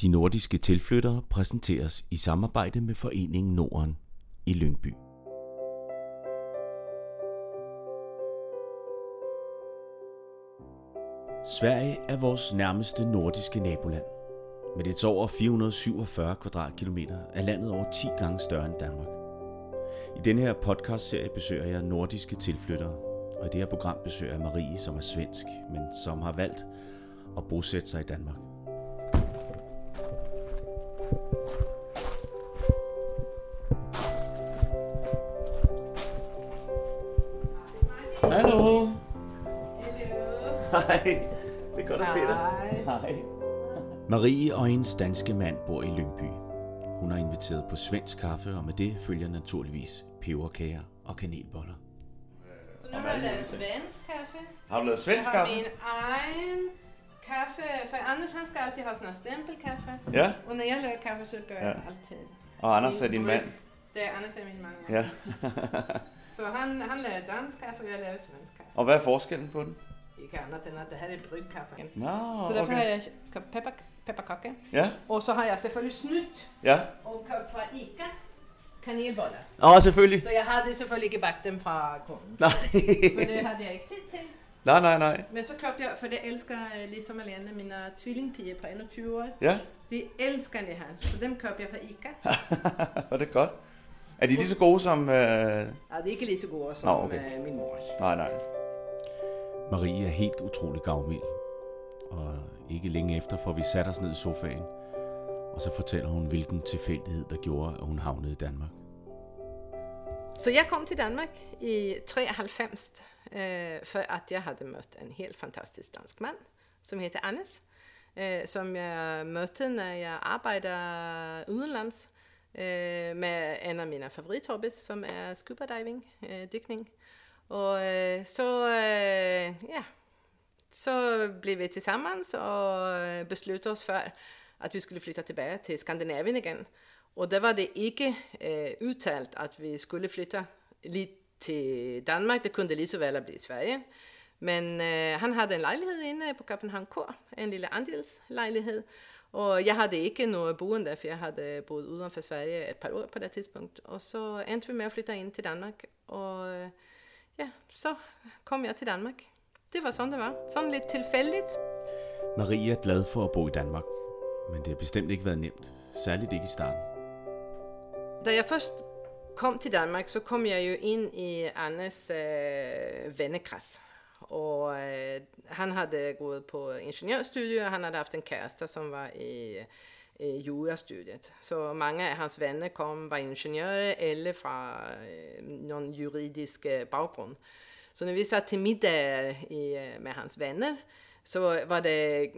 De nordiske tilflyttere præsenteres i samarbejde med Foreningen Norden i Lyngby. Sverige er vores nærmeste nordiske naboland. Med dets over 447 kvadratkilometer er landet over 10 gange større end Danmark. I denne her podcastserie besøger jeg nordiske tilflyttere, og i det her program besøger jeg Marie, som er svensk, men som har valgt at bosætte sig i Danmark. Hallo. Hej. Det er godt at se dig. Hej. Marie og hendes danske mand bor i Lyngby. Hun har inviteret på svensk kaffe, og med det følger naturligvis peberkager og kanelboller. Så nu har jeg lavet svensk kaffe. Har du lavet Jeg svensk har kaffe? min egen kaffe. För Anders han ska alltid ha sån här stämpelkaffe. Ja. Och när jag lagar kaffe så gör jag Ja. alltid. Og Anders er din brygg. Det är Anders är min man. Ja. Så han, han laver dansk kaffe och jag laver svensk kaffe. Og hvad er forskellen på den? Ikke annat än att det här är bryggkaffe. Nå, så därför har okay. jag köpt pepper, pepparkakor. Ja, Och så har jag selvfølgelig snytt ja. och köpt från Ica kanelbollar. Åh, selvfølgelig. Så jag hade selvfølgelig ikke bagt dem fra kunden. Nej. För det hade jag ikke tid till. Nej, nej, nej. Men så köpte jag, för det älskar eh, Lisa och Malene, mina tvillingpiger på 21 år. Ja, De älskar det här, så dem köpte jag från Ica. var det godt. Er de lige så gode som... Øh... Ja, det är inte lika så goda som Nå, okay. okay. min mors. Nej, nej. Marie er helt utrolig gavmild, og ikke længe efter får vi sat os ned i sofaen, og så fortæller hun, hvilken tilfældighed, der gjorde, at hun havnede i Danmark. Så jag kom till Danmark i 93 eh, Eh, för att jag hade mött en helt fantastisk dansk man som heter Annes. Eh, som jag mötte när jag arbetade utomlands eh, med en av mina favorithobbys som är scuba diving, eh, dykning. Och eh, så, eh, ja, så blev vi tillsammans och beslutade oss för att vi skulle flytta tillbaka till Skandinavien igen. Och det var det inte eh, att vi skulle flytta lite till Danmark. Det kunde lika så väl bli Sverige. Men eh, han hade en lägenhet inne på Köpenhamn K, en liten andelslägenhet. Och jag hade inte något boende för jag hade bott utanför Sverige ett par år på det tidspunkt. Och så ändte vi med att flytta in till Danmark. Och eh, ja, så kom jag till Danmark. Det var sådan det var. Sådan lidt tilfældigt. Marie er glad for at bo i Danmark, men det har bestemt ikke været nemt, særligt ikke i starten. Da jeg først kom till Danmark, så kom jag ju in i Anders eh, vännekrets. Och eh, han hade gått på ingenjörsstudier och han hade haft en kärsta som var i øh, jurastudiet. Så många av hans vänner kom, var ingenjörer eller från eh, någon juridisk eh, bakgrund. Så när vi satt till middag i, eh, med hans vänner så var det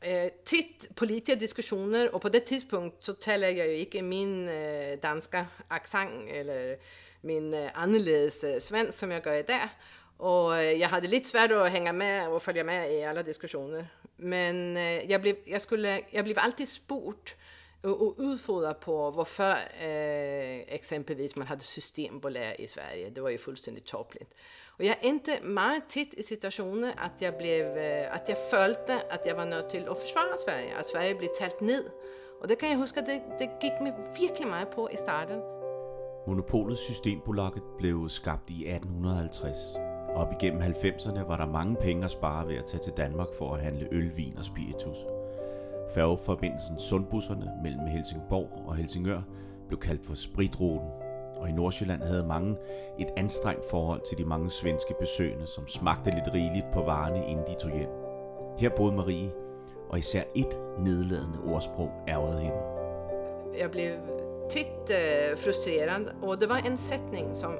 eh, titt politiska diskussioner och på det tidspunkt så talar jag ju inte min eh, danska accent eller min eh, annorlunda eh, svensk som jag gör idag. Och eh, jag hade lite svårt att hänga med och följa med i alla diskussioner. Men eh, jag, blev, jag, skulle, jag blev alltid spurt och, och på varför eh, exempelvis man hade systembolag i Sverige. Det var ju fullständigt topligt. Och jag inte meget i situationer att jag, blev, eh, att jag följde att jag var nöjd till att försvara Sverige, att Sverige blev tält ned. Och det kan jag huska, det, det gick mig verkligen mycket på i starten. Monopolet Systembolaget blev skabt i 1850. Op igennem 90'erne var der mange penge at spare ved at tage til Danmark for at handle øl, vin og spiritus. Færgeforbindelsen Sundbusserne mellem Helsingborg og Helsingør blev kaldt for spritruten, og i Nordsjælland havde mange et anstrengt forhold til de mange svenske besøgende, som smagte lidt rigeligt på varerne, inden de tog hjem. Her boede Marie, og især et nedladende ordsprog ærgede hende. Jag blev tit øh, frustrerad, och det var en sättning som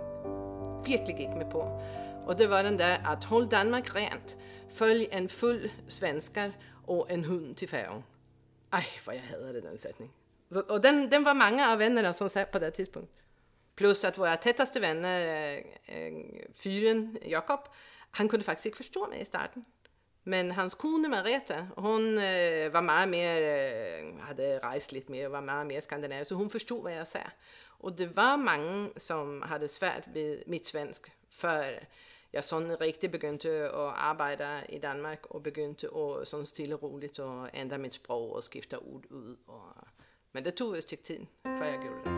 virkelig gick mig på. Och det var den där att håll Danmark rent, följ en full svenskar och en hund till färgen. Aj, vad jag hatade den sättningen. Så, och den, den var många av vännerna som sa på det tidspunkt. Plus att våra tätaste vänner, eh, eh, fyren Jakob, han kunde faktiskt inte förstå mig i starten. Men hans kone Marita, hon eh, var mycket mer, eh, hade rest lite mer och var mycket mer skandinavisk, så hon förstod vad jag sa. Och det var många som hade svårt vid mitt svensk, för jag sån riktigt började att arbeta i Danmark och började att sån stilla och roligt och ändra mitt språk och skifta ord ut. Och, men det tog ett stycke tid för jag gjorde det.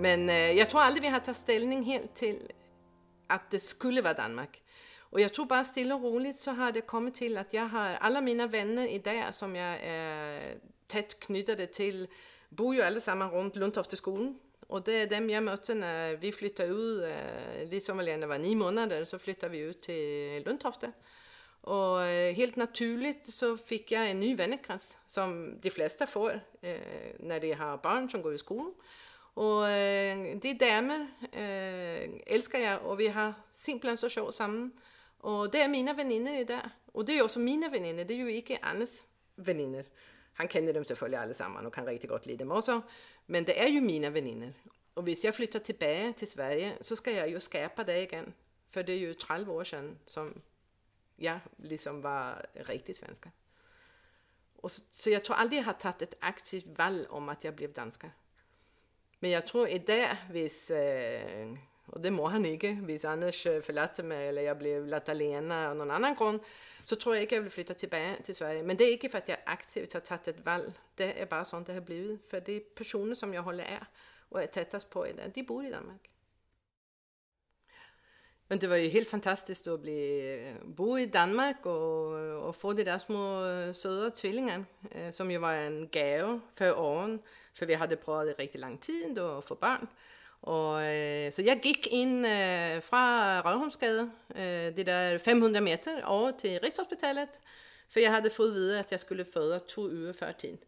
Men eh, jag tror aldrig vi har tagit ställning helt till att det skulle vara Danmark. Och jag tror bara stilla och roligt så har det kommit till att jag har alla mina vänner idag som jag eh, är tätt knutade till bor ju allesammans runt Lundtofteskolan. Och det är dem jag mötte när vi flyttade ut, eh, vi som var var nio månader, så flyttade vi ut till Lundtofte. Och eh, helt naturligt så fick jag en ny vännekrets som de flesta får eh, när de har barn som går i skolan. Och øh, det är damer øh, eh, älskar jag och vi har simpelthen så sjovt samman. Och det är mina i idag. Och det är också mina väninnor, det är ju inte Annes väninnor. Han känner dem selvfølgelig allesammans och kan riktigt gott lida dem också. Men det är ju mina väninnor. Och om jag flyttar tillbaka till Sverige så ska jag ju skapa det igen. För det är ju 12 år sedan som jag liksom var riktigt svenska. Och så, så jag tror aldrig jag har tagit ett aktivt val om att jag blev danska. Men jag tror idag, hvis, øh, och det må han inte, hvis Anders øh, förlater mig eller jag blev latalena av någon annan grund, så tror jag inte jag vill flytta tillbaka till Sverige. Men det är inte för att jag aktivt har tagit ett val, det är bara sånt det har blivit. För de personer som jag håller är och är tättast på idag, de bor i Danmark. Men det var ju helt fantastiskt att bli, øh, bo i Danmark och, øh, och få de där små øh, söta tvillingarna, som ju var en gave för åren. För vi hade prövat riktigt lång tid att få barn. Och, eh, så jag gick in eh, från Rörholmsgade, eh, det där 500 meter, över till Rikshospitalet. För jag hade fått veta att jag skulle föda två veckor före tid.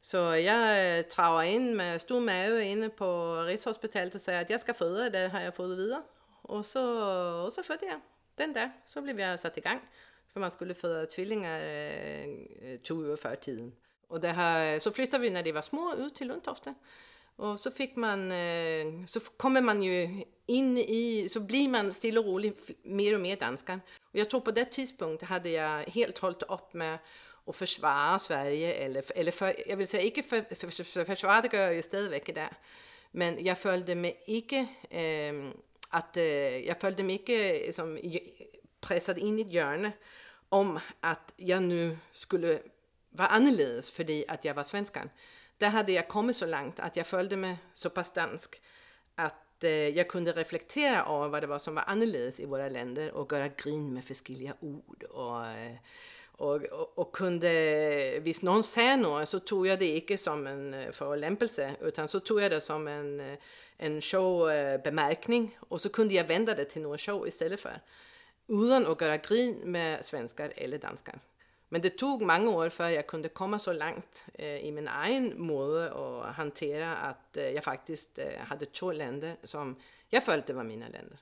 Så jag eh, in med stor mage inne på Rikshospitalet och sa att jag ska föda, det har jag fått veta. Och så, och så födde jag den där. Så blev jag satt igång. För man skulle föda tvillingar eh, eh två veckor före tiden. Och det här, så flyttade vi när de var små ut till Lundtofte. Och så fick man, eh, så kommer man ju in i, så blir man stilla och roligt mer och mer danskan. Och jag tror på det tidpunkten hade jag helt hållit upp med att försvara Sverige, eller, eller för, jag vill säga inte för, för, för, försvara, det gör jag ju stadigvæk där. Men jag följde mig inte, eh, att, eh, jag följde mig inte som eh, pressad in i ett hjörne om att jag nu skulle var annorlunda för att jag var svenskan. Där hade jag kommit så långt att jag följde mig så pass dansk att eh, jag kunde reflektera över vad det var som var annorlunda i våra länder och göra grin med förskilliga ord. Och, eh, och, och, och kunde, visst någon säger något så tog jag det inte som en eh, förolämpelse utan så tog jag det som en, eh, en showbemärkning och så kunde jag vända det till någon show istället för. Utan att göra grin med svenskar eller danskar. Men det tog många år för jag kunde komma så långt eh, i min egen måde att hantera att eh, jag faktiskt eh, hade två länder som jag följde var mina länder.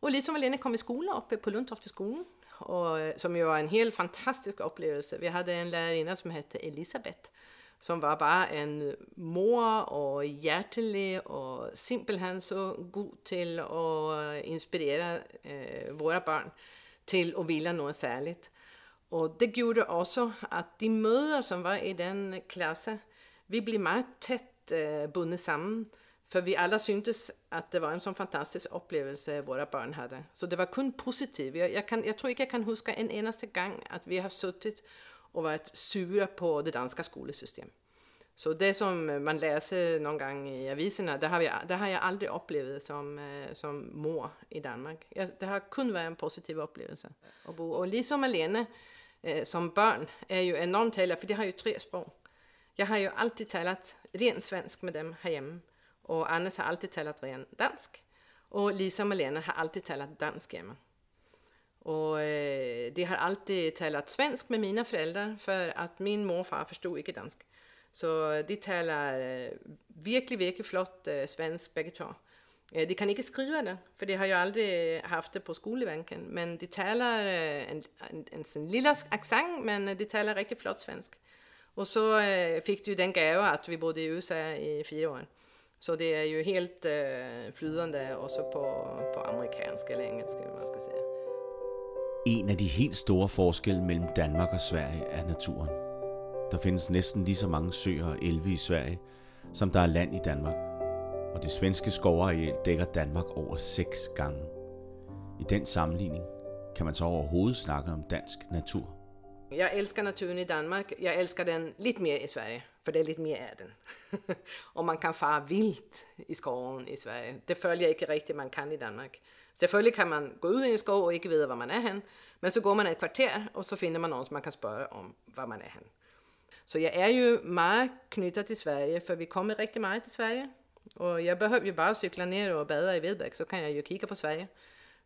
Och liksom Malene kom i skolan uppe på Lundtofteskolan och, eh, som ju var en helt fantastisk upplevelse. Vi hade en lärarinna som hette Elisabeth som var bara en mor och hjärtlig och simpelthen så god till att inspirera eh, våra barn till att vilja något särskilt. Och det gjorde också att de möten som var i den klassen, vi blev mycket tätt eh, øh, bundna samman. För vi alla syntes att det var en sån fantastisk upplevelse våra barn hade. Så det var kun positivt. Jag, jag, kan, jag tror inte jag kan huska en endaste gång att vi har suttit och varit sura på det danska skolsystemet. Så det som man läser någon gång i aviserna, det har, vi, det har jag aldrig upplevt som, øh, som mor i Danmark. Det har kun varit en positiv upplevelse att bo. Och liksom Malene, eh, som barn är ju enormt talare, för de har ju tre språk. Jag har ju alltid talat ren svensk med dem här hemma och Anders har alltid talat ren dansk. Och Lisa och Malena har alltid talat dansk hemma. Och eh, de har alltid talat svensk med mina föräldrar för att min morfar förstod inte dansk. Så de talar eh, virkelig, virkelig flott eh, svensk bägge två. Eh, de kan inte skriva det, för de har ju aldrig haft det på skolbänken. Men de talar eh, en, en, en, en lilla accent, men eh, de talar riktigt flott svensk. Och så fick du den gåvan att vi bodde i USA i fyra år. Så det är ju helt flytande också på, på amerikanska eller engelska, man ska säga. En av de helt stora skillnaderna mellan Danmark och Sverige är naturen. Der findes næsten lige så mange søer og elve i Sverige, som der er land i Danmark. Og det svenske skovareal dækker Danmark over seks gange. I den sammenligning kan man så overhovedet snakke om dansk natur. Jag älskar naturen i Danmark. Jag älskar den lite mer i Sverige, för det är lite mer är den. och man kan fara vilt i skogen i Sverige. Det följer inte riktigt man kan i Danmark. Selvfølgelig kan man gå ud i en skov og ikke vide, hvor man er hen, men så går man et kvarter, og så finder man nogen, som man kan spørge om, hvor man er hen. Så jeg er jo meget knyttet til Sverige, for vi kommer rigtig meget til Sverige. Och jag behöver ju bara cykla ner och bada i Vedbæk, så kan jag ju kika på Sverige.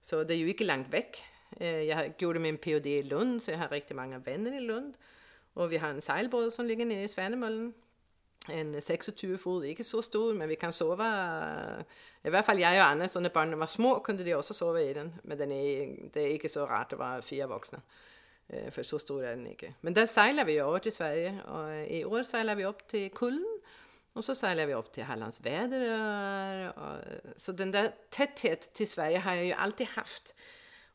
Så det är ju inte långt väck. Eh, jag gjorde min Ph.D. i Lund, så jag har riktigt många vänner i Lund. Och vi har en seilbåt som ligger nere i Svanemöllen. En 26 fot, inte så stor, men vi kan sova, eh, I varje fall jag och Anna, så när barnen var små, kunde de också sova i den. Men den är, det är inte så rart att vara fyra vuxna, eh, för så stor är den inte. Men där seglar vi över till Sverige, och i år seglar vi upp till Kullen. Och så seglade vi upp till Hallands Väderöar. Så den där täthet till Sverige har jag ju alltid haft.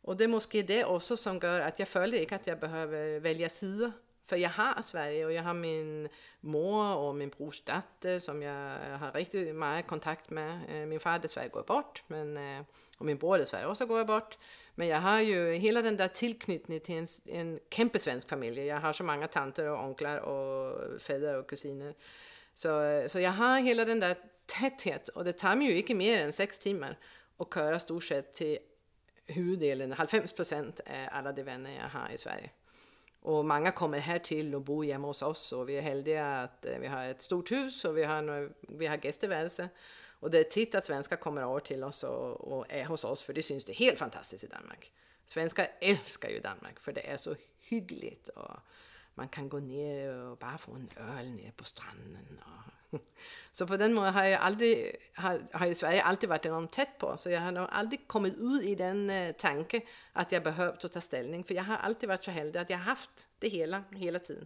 Och det är måske det också som gör att jag följer inte att jag behöver välja sida. För jag har Sverige och jag har min mor och min brors dotter som jag har riktigt mycket kontakt med. Eh, min far dessvärre går bort, men, eh, och min bror dessvärre också går bort. Men jag har ju hela den där tillknytningen till en, en kämpesvensk familj. Jag har så många tanter och onklar och fäder och kusiner. Så, så jag har hela den där täthet och det tar mig ju inte mer än sex timmar att köra stort sett till huvuddelen, 90 procent är alla de vänner jag har i Sverige. Och många kommer här till och bor hemma hos oss och vi är heldiga att eh, vi har ett stort hus och vi har, vi har gästevärelse. Och det är titt att svenskar kommer över till oss och, och, är hos oss för det syns det helt fantastiskt i Danmark. Svenskar älskar ju Danmark för det är så hyggligt och man kan gå ner och bara få en öl nere på stranden. Och så på den måten har jag aldrig, har, har Sverige alltid varit enormt tätt på, så jag har nog aldrig kommit ut i den øh, eh, att jag behövt att ta ställning, för jag har alltid varit så heldig att jag har haft det hela, hela tiden.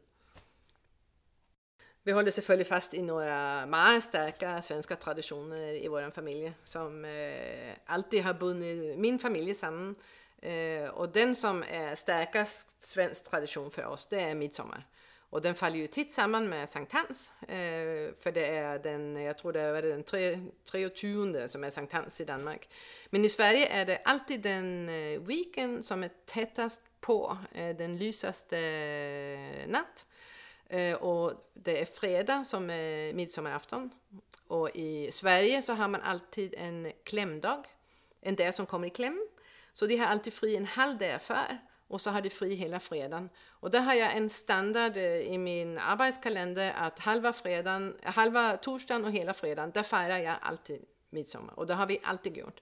Vi håller självklart fast i några øh, mycket starka svenska traditioner i vår familj som øh, eh, alltid har bundit min familj samman Eh, och den som är starkast svensk tradition för oss, det är midsommar. Och den faller ju titt samman med Sankt Hans, eh, för det är den, jag tror det är den 23 som är Sankt Hans i Danmark. Men i Sverige är det alltid den eh, weekend som är tättast på, eh, den lysaste eh, natt. Eh, och det är fredag som är midsommarafton. Och i Sverige så har man alltid en klämdag, en dag som kommer i kläm. Så de har alltid fri en halv dag för och så har de fri hela fredagen. Och där har jag en standard eh, i min arbetskalender att halva, fredagen, halva torsdagen och hela fredagen, där firar jag alltid midsommar. Och det har vi alltid gjort.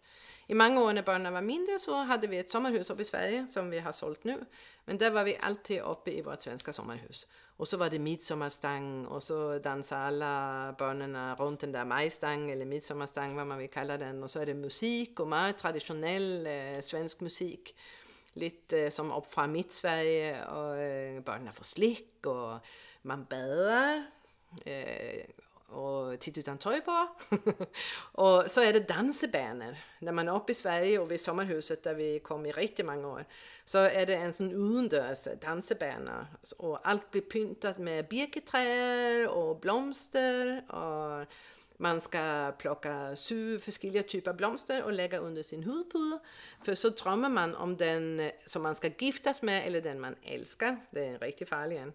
I många år när barnen var mindre så hade vi ett sommarhus uppe i Sverige som vi har sålt nu. Men där var vi alltid uppe i vårt svenska sommarhus. Och så var det midsommarstang och så dansade alla barnen runt den där majstang eller midsommarstang vad man vill kalla den. Och så är det musik och mycket traditionell eh, øh, svensk musik. Lite eh, øh, som upp från mitt Sverige och eh, øh, barnen får slick och man badar. Eh, och titt utan tröja på. och så är det dansebanor. När man är uppe i Sverige och vid sommarhuset där vi kom i riktigt många år så är det en sån udendörs dansebana och allt blir pyntat med birketräd och blomster och man ska plocka sju olika typer av blomster och lägga under sin hudpuder. För så drömmer man om den som man ska giftas med eller den man älskar. Det är en riktigt farlig en.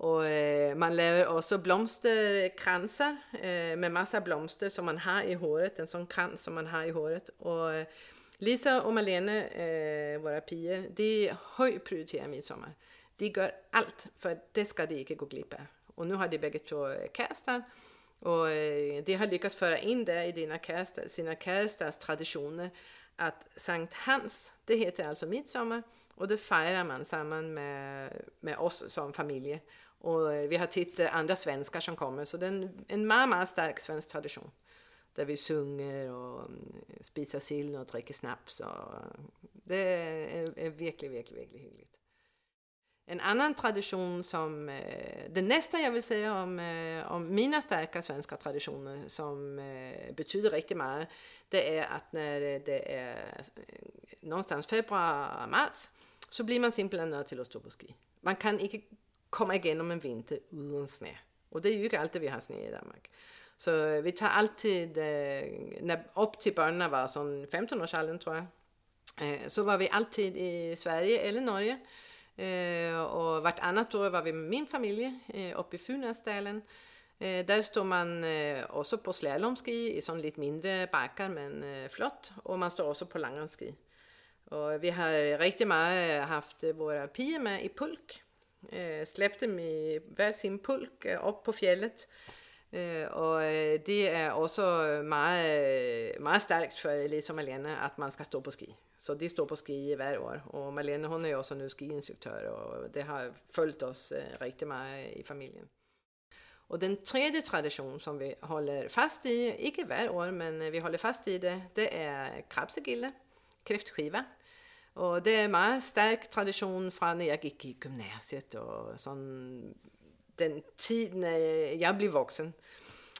Och eh, man laver också blomsterkransar eh, med massa blomster som man har i håret, en sån krans som man har i håret. Och eh, Lisa och Malene, eh, våra pior, de högprioriterar midsommar. De gör allt för det ska de inte gå glippa. Och nu har de bägge två eh, kästar och eh, de har lyckats föra in det i dina kästar, sina kästars traditioner att Sankt Hans, det heter alltså midsommar och det firar man samman med, med oss som familj. Och eh, vi har tittat eh, andra svenskar som kommer, så det är en, mamma mycket stark svensk tradition. Där vi sjunger och mm, spisar sill och dricker snaps. Och mm, det är, är verkligen, verkligen, verkligen hyggligt. En annan tradition som, eh, det nästa jag vill säga om, om mina starka svenska traditioner som betyder riktigt mycket, det är att när det är någonstans februari, mars, så blir man simpelthen nöjd till att stå på ski. Man kan inte komma igenom en vinter utan snö. Och det är ju inte alltid vi har snö i Danmark. Så vi tar alltid, eh, øh, när, upp till barnen var sån 15-årsåldern tror jag, eh, øh, så var vi alltid i Sverige eller Norge. Øh, eh, och vartannat år var vi med min familj uppe i Funäsdalen. Där står man också på slalomski i sån lite mindre backar men flott. Och man står också på langrendsski. Och vi har riktigt mycket haft våra piger med i pulk. Øh, Släppte dem i var sin pulk øh, upp på fjället. Øh, øh, det är också mycket starkt för for Elise och Malene, att man ska stå på ski. Så de står på ski varje år. och Malene hon är ju också nu skiinstruktör och det har följt oss riktigt mycket i familjen. Och den tredje tradition som vi håller fast i, inte varje år, men vi håller fast i det, det är krabsegille, kräftskiva. Och det är en mycket stark tradition från när jag gick i gymnasiet och sån den tid när jag blev vuxen.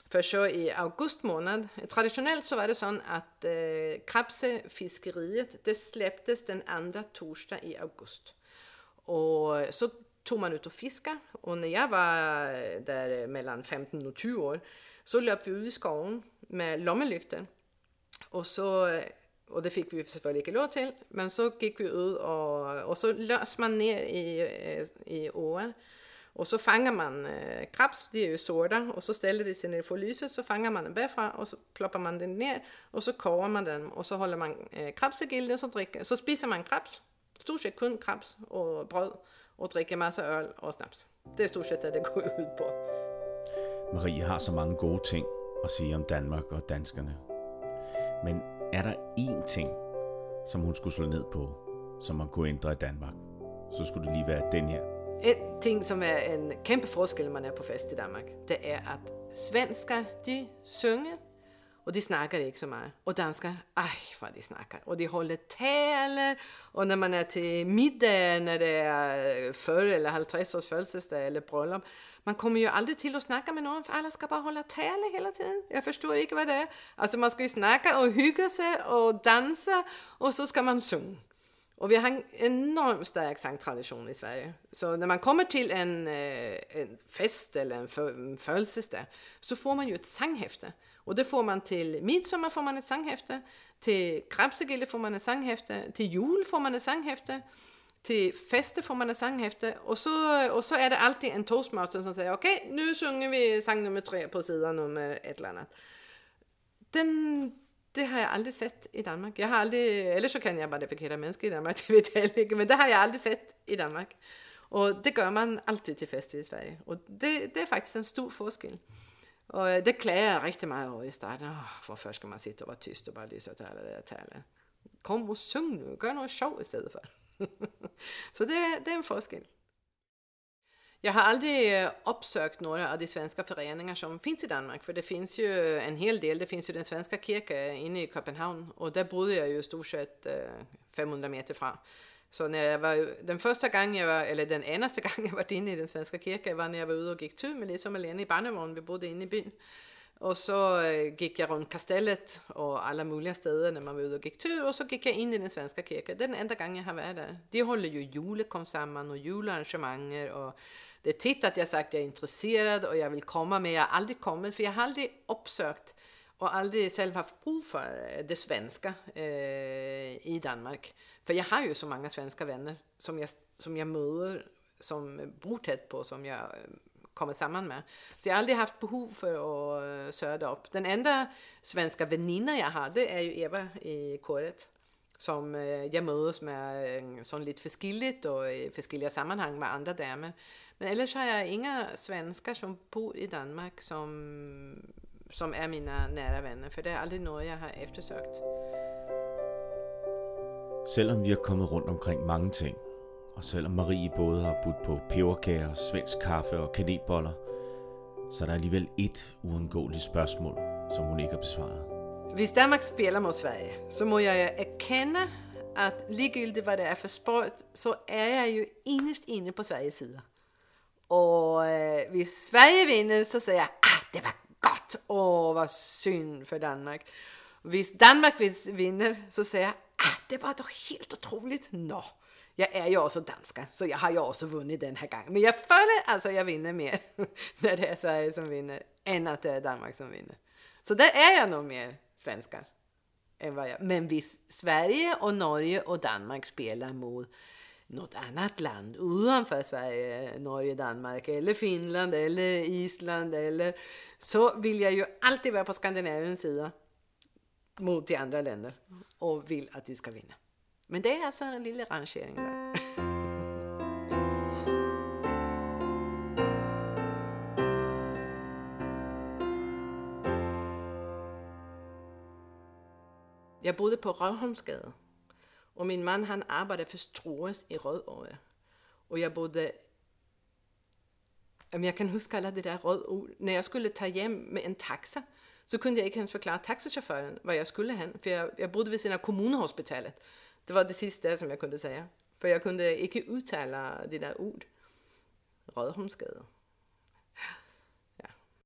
För så i august månad, traditionellt så var det så att eh, krabsefiskeriet det släpptes den andra torsdag i august. Och så tog man ut och fiskade och när jag var där mellan 15 och 20 år så löp vi ut i skogen med lommelyktor. Och så och det fick vi selvfølgelig inte lov till, men så gick vi ut och, och så lös man ner i, øh, i åar och så fångar man øh, eh, krabs, de är ju sorda, och så ställer de sig ner får lyset, så fångar man den bärfra och så ploppar man den ner och så kovar man den och så håller man øh, eh, krabsegilde och så dricker, så spiser man krabs, stort sett kun krabs och bröd och dricker massa öl och snaps. Det är stort sett det det går ut på. Marie har så många goda ting att säga om Danmark och danskarna. Men är det én ting, som hon skulle slå ned på, som man kunne ändra i Danmark, så skulle det lige være den her. En ting som är en kæmpe forskel, när man är på fest i Danmark, det är att svenskar, de synger, och de snackar inte så mycket. Och danskar, aj vad de snackar. Och de håller tal. Och när man är till middag, när det är förr eller 50 års födelsedag eller bröllop, man kommer ju aldrig till att snacka med någon för alla ska bara hålla tal hela tiden. Jag förstår inte vad det är. Alltså man ska ju snacka och hygga sig och dansa och så ska man sjunga. Och vi har en enormt stark sångtradition i Sverige. Så när man kommer till en, eh, en fest eller en födelsedag så får man ju ett sånghäfte. Och det får man till midsommar får man ett sanghäfte, till krabsegille får man ett sanghäfte, till jul får man ett sanghäfte, till fester får man ett sånghäfte och så, och så är det alltid en toastmaster som säger okej, okay, nu sjunger vi sång nummer tre på sidan nummer ett eller annat. Den, det har jag aldrig sett i Danmark. Jag har aldrig, eller så kan jag bara defekera människor i Danmark, det vet jag inte. Men det har jag aldrig sett i Danmark. Och det gör man alltid till fester i Sverige. Och det, det är faktiskt en stor forskel. Och øh, det klär jag riktigt mycket av i starten. Oh, varför ska man sitta och vara tyst och bara lyssna till alla det där talet? Kom och sjung nu, gör något show istället för. så det, det är en forskel. Jag har aldrig eh, uppsökt några av de svenska föreningar som finns i Danmark, för det finns ju en hel del. Det finns ju den svenska kyrkan inne i Köpenhamn och där bodde jag ju stort sett 500 eh, meter från. Så när jag var, den första gången jag var, eller den enaste gången jag var inne i den svenska kyrkan var när jag var ute och gick tur med Lisa och Malene i barnevogn. Vi bodde inne i byn. Och så eh, gick jag runt kastellet och alla möjliga ställen när man var ute och gick tur och så gick jag in i den svenska kyrkan. Det är den enda gången jag har varit där. De håller ju julekom och jularrangemang och det är titt att jag sagt att jag är intresserad och jag vill komma men jag har aldrig kommit för jag har aldrig uppsökt och aldrig själv haft prov för eh, det svenska eh, i Danmark. För jag har ju så många svenska vänner som jag, som jag möter som bor tätt på som jag eh, kommer samman med. Så jag har aldrig haft behov för att eh, söda upp. Den enda svenska väninna jag hade är ju Eva i kåret som jag möts med som lite förskilligt och i förskilliga sammanhang med andra damer. Men ellers har jag inga svenskar som bor i Danmark som, som är mina nära vänner, för det är aldrig något jag har eftersökt. Selvom vi har kommet rundt omkring mange ting, og selvom Marie både har budt på peberkager, svensk kaffe og kanelboller, så er der alligevel et uundgåeligt spørgsmål, som hun ikke har besvaret. Hvis Danmark spiller mod Sverige, så må jeg erkende, at ligegyldigt hvad det er for sport, så er jeg jo inderst inde på Sveriges side vi Sverige vinner så säger jag ah, det var gott, åh vad synd för Danmark. Visst Danmark vinner så säger jag ah, det var då helt otroligt. Nå, jag är ju också danska, så jag har ju också vunnit den här gången. Men jag följer alltså jag vinner mer när det är Sverige som vinner än att det är Danmark som vinner. Så där är jag nog mer svenskar. Än vad jag. Men visst, Sverige och Norge och Danmark spelar mot något annat land utanför Sverige, Norge, Danmark eller Finland eller Island eller så vill jag ju alltid vara på Skandinaviens sida mot de andra länder och vill att de ska vinna. Men det är alltså en liten rangering där. Jag bodde på Rödholmsgade och min man han arbetade för Stroes i Rödåre. Och jag bodde jag kan huska alla det där råd. När jag skulle ta hem med en taxa så kunde jag inte ens förklara taxichauffören vad jag skulle hen. För jag, jag bodde vid sidan av kommunhospitalet. Det var det sista som jag kunde säga. För jag kunde inte uttala det där ord. Rödholmsgade.